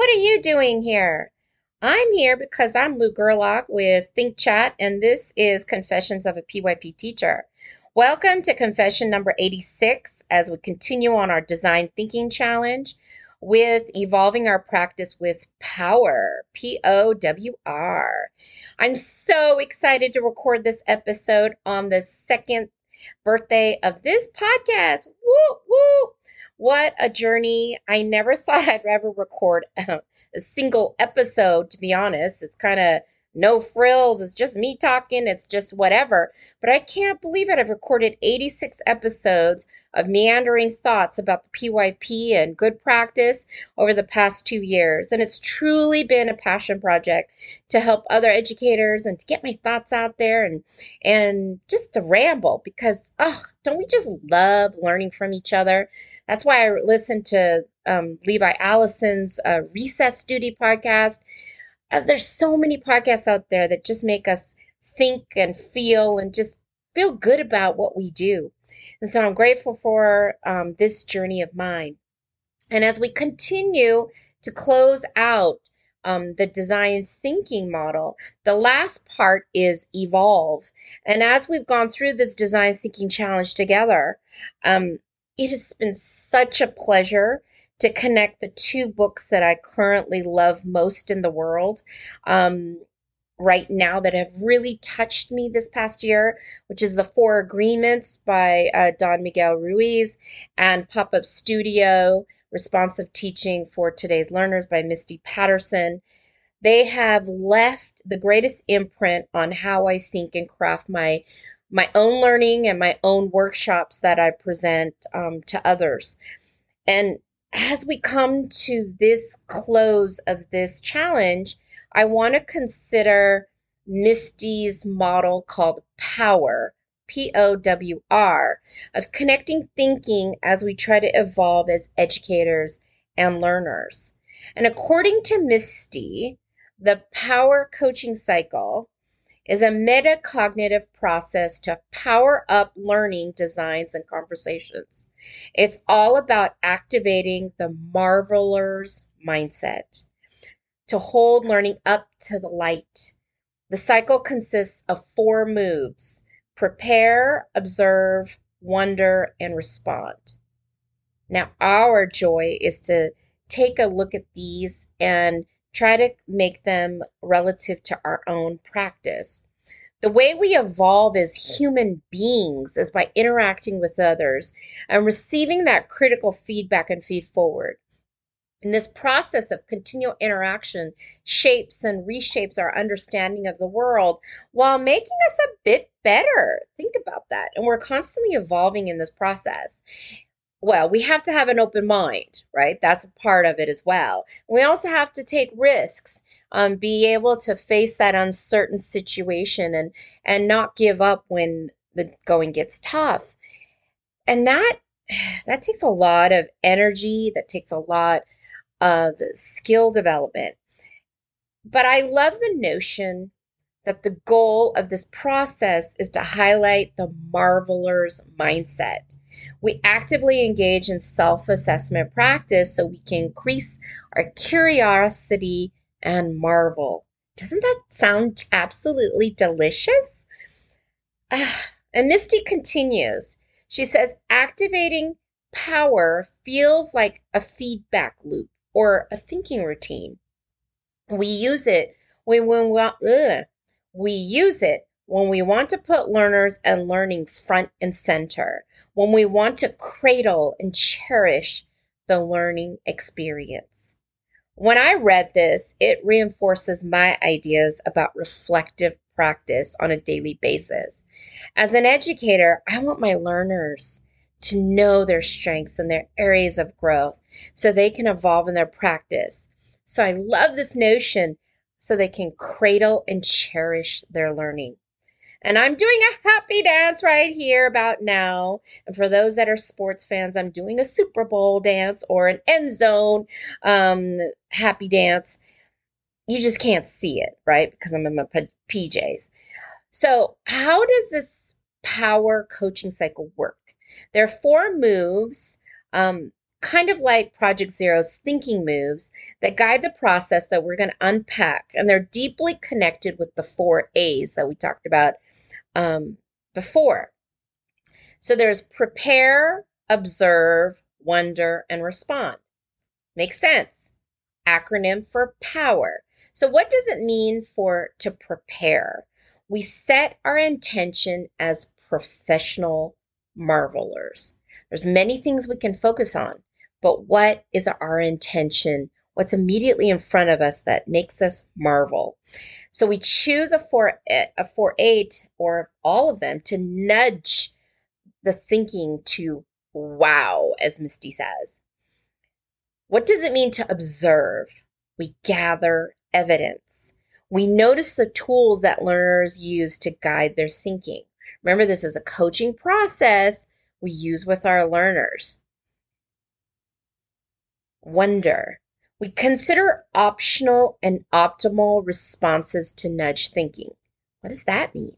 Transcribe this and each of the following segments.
what are you doing here? I'm here because I'm Lou Gerlach with Think Chat, and this is Confessions of a PYP Teacher. Welcome to confession number 86 as we continue on our design thinking challenge with evolving our practice with power. P O W R. I'm so excited to record this episode on the second birthday of this podcast. Woo, woo. What a journey. I never thought I'd ever record a, single episode, to be honest. It's kind of no frills. It's just me talking. It's just whatever. But I can't believe it. I've recorded 86 episodes of meandering thoughts about the PYP and good practice over the past two years. And it's truly been a passion project to help other educators and to get my thoughts out there and and just to ramble because oh, don't we just love learning from each other? That's why I listen to um, Levi Allison's uh, Recess Duty podcast there's so many podcasts out there that just make us think and feel and just feel good about what we do. And so I'm grateful for um, this journey of mine. And as we continue to close out um, the design thinking model, the last part is evolve. And as we've gone through this design thinking challenge together, um, it has been such a pleasure to connect the two books that I currently love most in the world. Um, right now that have really touched me this past year, which is The Four Agreements by uh, Don Miguel Ruiz and Pop Up Studio Responsive Teaching for Today's Learners by Misty Paterson. They have left the greatest imprint on how I think and craft my my own learning and my own workshops that I present um, to others. And as we come to this close of this challenge, I want to consider Misty's model called Power, P O W R, of connecting thinking as we try to evolve as educators and learners. And according to Misty, the Power coaching cycle is a metacognitive process to power up learning designs and conversations. It's all about activating the marveler's mindset to hold learning up to the light. The cycle consists of four moves prepare, observe, wonder, and respond. Now, our joy is to take a look at these and try to make them relative to our own practice. The way we evolve as human beings is by interacting with others and receiving that critical feedback and feed forward. And this process of continual interaction shapes and reshapes our understanding of the world while making us a bit better. Think about that. And we're constantly evolving in this process well, we have to have an open mind, right? That's a part of it as well. We also have to take risks, um, be able to face that uncertain situation and and not give up when the going gets tough. And that that takes a lot of energy, that takes a lot of skill development. But I love the notion that the goal of this process is to highlight the marveler's mindset we actively engage in self assessment practice so we can increase our curiosity and marvel. Doesn't that sound absolutely delicious? Ah, and Misty continues. She says, activating power feels like a feedback loop or a thinking routine. We use it when, when we, ugh, we use it when we want to put learners and learning front and center, when we want to cradle and cherish the learning experience. When I read this, it reinforces my ideas about reflective practice on a daily basis. As an educator, I want my learners to know their strengths and their areas of growth so they can evolve in their practice. So I love this notion so they can cradle and cherish their learning. And I'm doing a happy dance right here about now. And for those that are sports fans, I'm doing a Super Bowl dance or an end zone um, happy dance. You just can't see it, right? Because I'm in my PJs. So, how does this power coaching cycle work? There are four moves um, kind of like Project Zero's thinking moves that guide the process that we're going to unpack. And they're deeply connected with the four A's that we talked about um, before. So there's prepare, observe, wonder, and respond. Makes sense. Acronym for power. So what does it mean for to prepare? We set our intention as professional marvelers. There's many things we can focus on, but what is our intention? What's immediately in front of us that makes us marvel? So we choose a four a four eight or all of them to nudge the thinking to wow, as Misty says. What does it mean to observe? We gather evidence. We notice the tools that learners use to guide their thinking. Remember, this is a coaching process we use with our learners. Wonder. We consider optional and optimal responses to nudge thinking. What does that mean?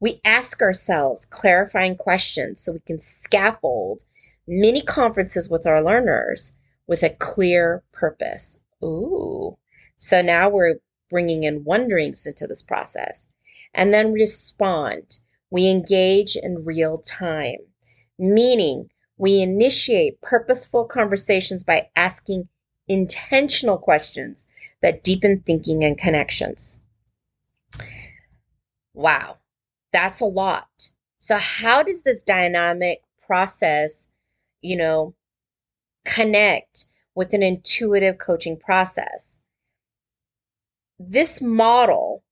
We ask ourselves clarifying questions so we can scaffold mini conferences with our learners with a clear purpose. Ooh. So now we're bringing in wonderings into this process. And then respond. We engage in real time, meaning we initiate purposeful conversations by asking intentional questions that deepen thinking and connections. Wow, that's a lot. So, how does this dynamic process, you know, connect with an intuitive coaching process? This model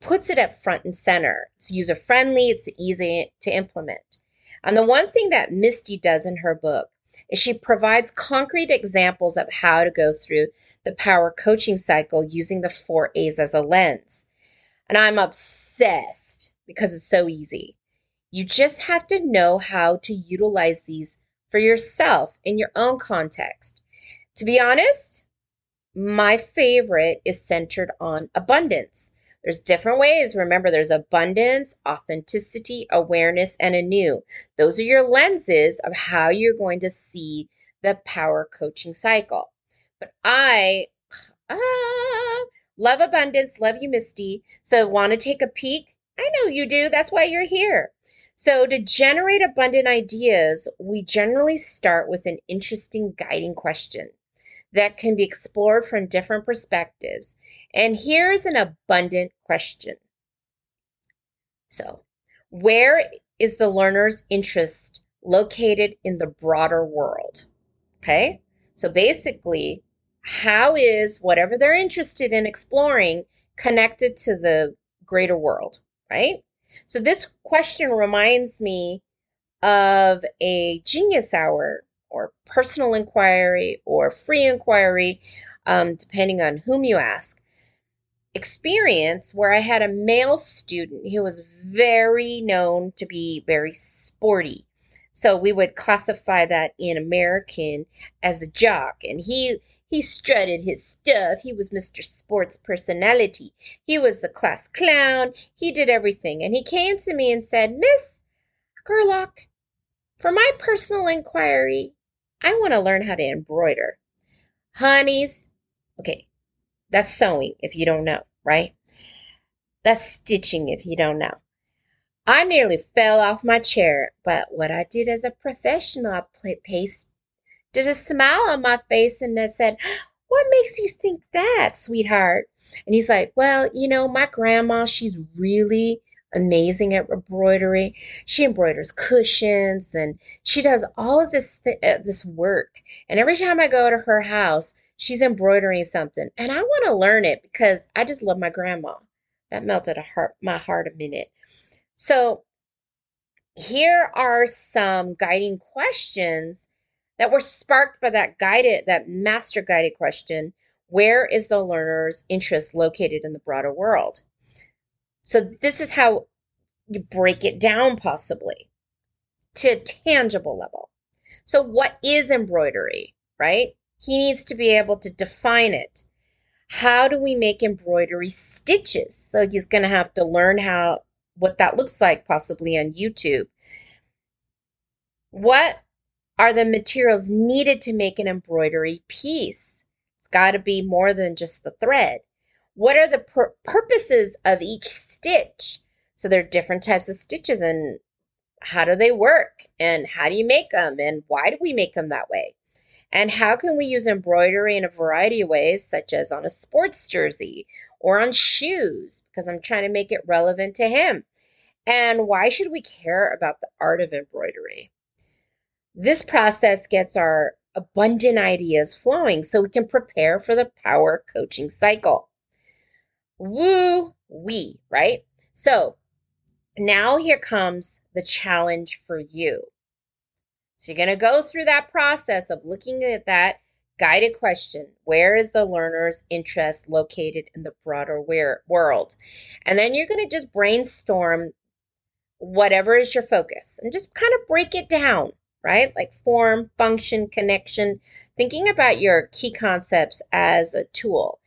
puts it at front and center. It's user friendly, it's easy to implement. And the one thing that Misty does in her book is she provides concrete examples of how to go through the power coaching cycle using the four A's as a lens. And I'm obsessed because it's so easy. You just have to know how to utilize these for yourself in your own context. To be honest, my favorite is centered on abundance. There's different ways. Remember, there's abundance, authenticity, awareness, and anew. Those are your lenses of how you're going to see the power coaching cycle. But I ah, love abundance, love you, Misty. So, want to take a peek? I know you do. That's why you're here. So, to generate abundant ideas, we generally start with an interesting guiding question that can be explored from different perspectives. And here's an abundant question. So, where is the learner's interest located in the broader world? Okay, so basically, how is whatever they're interested in exploring connected to the greater world, right? So, this question reminds me of a genius hour or personal inquiry or free inquiry, um, depending on whom you ask, experience where I had a male student who was very known to be very sporty. So we would classify that in American as a jock. And he he strutted his stuff. He was Mr. Sports personality. He was the class clown. He did everything. And he came to me and said, Miss Gerlach, for my personal inquiry, I want to learn how to embroider. Honeys, okay, that's sewing if you don't know, right? That's stitching if you don't know. I nearly fell off my chair, but what I did as a professional, I pasted a smile on my face and I said, What makes you think that, sweetheart? And he's like, Well, you know, my grandma, she's really amazing at embroidery. She embroiders cushions and she does all of this th- uh, this work. And every time I go to her house, she's embroidering something, and I want to learn it because I just love my grandma. That melted heart, my heart a minute. So here are some guiding questions that were sparked by that guided that master guided question where is the learner's interest located in the broader world so this is how you break it down possibly to a tangible level. So what is embroidery, right? He needs to be able to define it. How do we make embroidery stitches? So he's going to have to learn how what that looks like possibly on YouTube. What are the materials needed to make an embroidery piece? It's got to be more than just the thread. What are the pur- purposes of each stitch? So there are different types of stitches and how do they work and how do you make them and why do we make them that way? And how can we use embroidery in a variety of ways, such as on a sports jersey or on shoes, because I'm trying to make it relevant to him. And why should we care about the art of embroidery? This process gets our abundant ideas flowing so we can prepare for the power coaching cycle. Woo wee, right? So now here comes the challenge for you. So you're going to go through that process of looking at that guided question where is the learner's interest located in the broader world? And then you're going to just brainstorm whatever is your focus and just kind of break it down right? Like form, function, connection, thinking about your key concepts as a tool.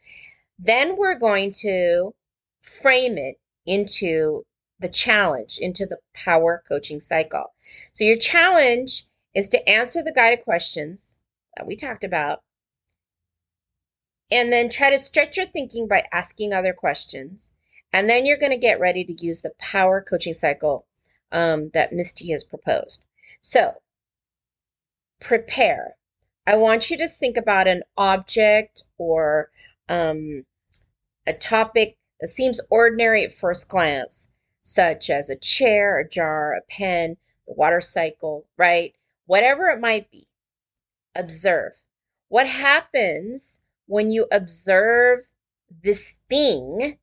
Then we're going to frame it into the challenge, into the power coaching cycle. So your challenge is to answer the guided questions that we talked about. And then try to stretch your thinking by asking other questions. And then you're going to get ready to use the power coaching cycle um, that Misty has proposed. So prepare. I want you to think about an object or um, a topic that seems ordinary at first glance, such as a chair, a jar, a pen, the water cycle, right? Whatever it might be. Observe. What happens when you observe this thing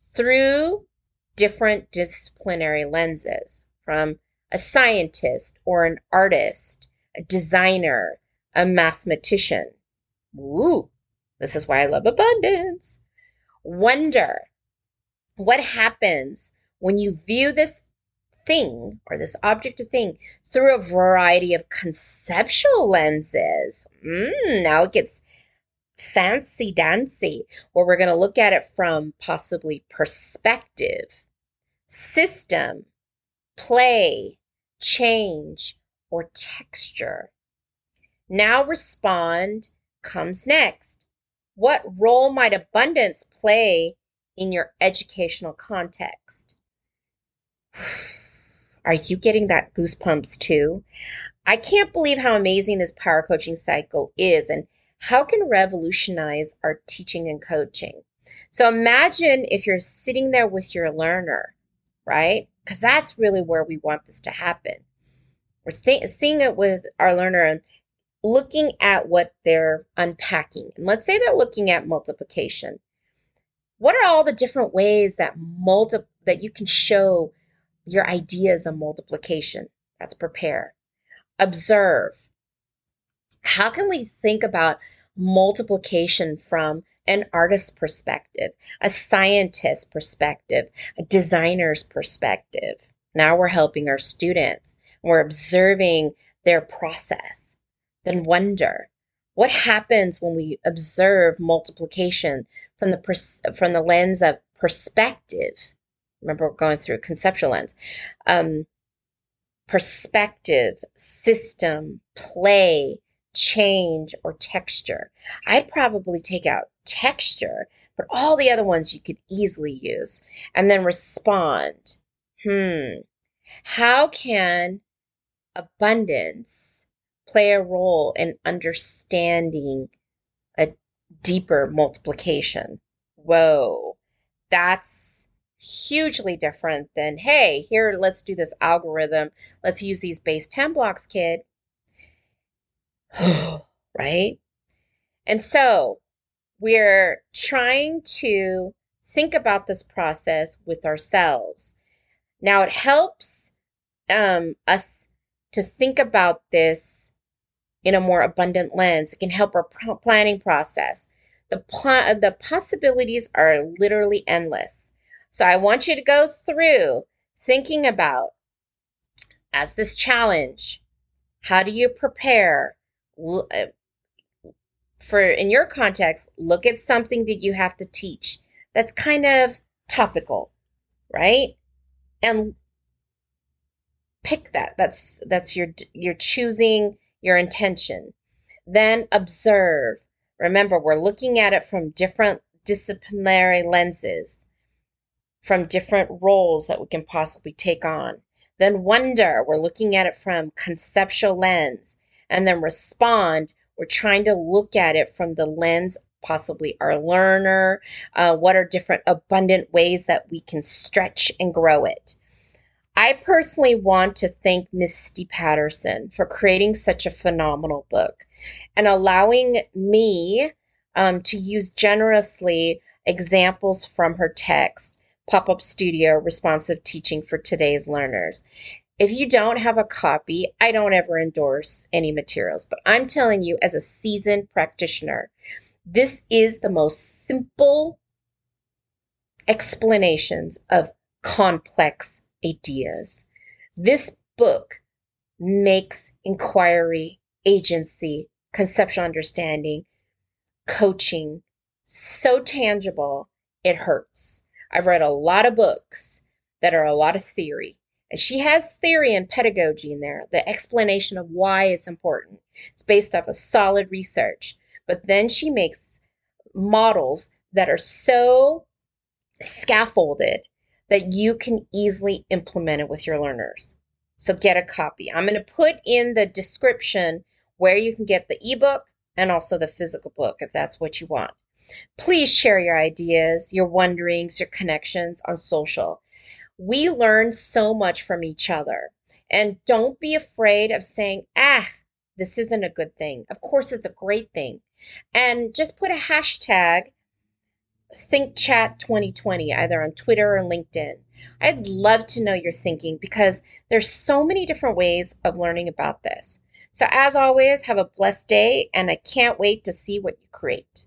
through different disciplinary lenses from a scientist or an artist a designer, a mathematician. Ooh, this is why I love abundance. Wonder. What happens when you view this thing or this object of thing through a variety of conceptual lenses? Mm, now it gets fancy dancy, where we're going to look at it from possibly perspective, system, play, change, or texture. Now respond comes next. What role might abundance play in your educational context? Are you getting that goosebumps too? I can't believe how amazing this power coaching cycle is and how can revolutionize our teaching and coaching. So imagine if you're sitting there with your learner, right? Because that's really where we want this to happen. We're th- seeing it with our learner and looking at what they're unpacking. And let's say they're looking at multiplication. What are all the different ways that multi that you can show your ideas of multiplication? That's prepare. Observe. How can we think about multiplication from an artist's perspective, a scientist's perspective, a designer's perspective? Now we're helping our students we're observing their process, then wonder what happens when we observe multiplication from the pers- from the lens of perspective. Remember, we're going through conceptual lens. Um, perspective, system, play, change, or texture. I'd probably take out texture, but all the other ones you could easily use. And then respond. Hmm. How can abundance play a role in understanding a deeper multiplication. Whoa, that's hugely different than, hey, here, let's do this algorithm. Let's use these base 10 blocks, kid. right? And so we're trying to think about this process with ourselves. Now, it helps um, us to think about this in a more abundant lens. It can help our planning process. The, pl- the possibilities are literally endless. So I want you to go through thinking about as this challenge, how do you prepare? Uh, for in your context, look at something that you have to teach that's kind of topical, right? And pick that. That's that's your you're choosing your intention. Then observe. Remember, we're looking at it from different disciplinary lenses, from different roles that we can possibly take on. Then wonder, we're looking at it from conceptual lens. And then respond, we're trying to look at it from the lens possibly our learner uh, what are different abundant ways that we can stretch and grow it i personally want to thank misty paterson for creating such a phenomenal book and allowing me um, to use generously examples from her text pop up studio responsive teaching for today's learners. If you don't have a copy, I don't ever endorse any materials, but I'm telling you, as a seasoned practitioner, this is the most simple explanations of complex ideas. This book makes inquiry, agency, conceptual understanding, coaching so tangible, it hurts. I've read a lot of books that are a lot of theory and she has theory and pedagogy in there, the explanation of why it's important. It's based off of solid research. But then she makes models that are so scaffolded that you can easily implement it with your learners. So get a copy. I'm going to put in the description where you can get the ebook and also the physical book if that's what you want. Please share your ideas, your wonderings, your connections on social we learn so much from each other. And don't be afraid of saying, ah, this isn't a good thing. Of course, it's a great thing. And just put a hashtag ThinkChat2020 either on Twitter or LinkedIn. I'd love to know your thinking because there's so many different ways of learning about this. So, as always, have a blessed day, and I can't wait to see what you create.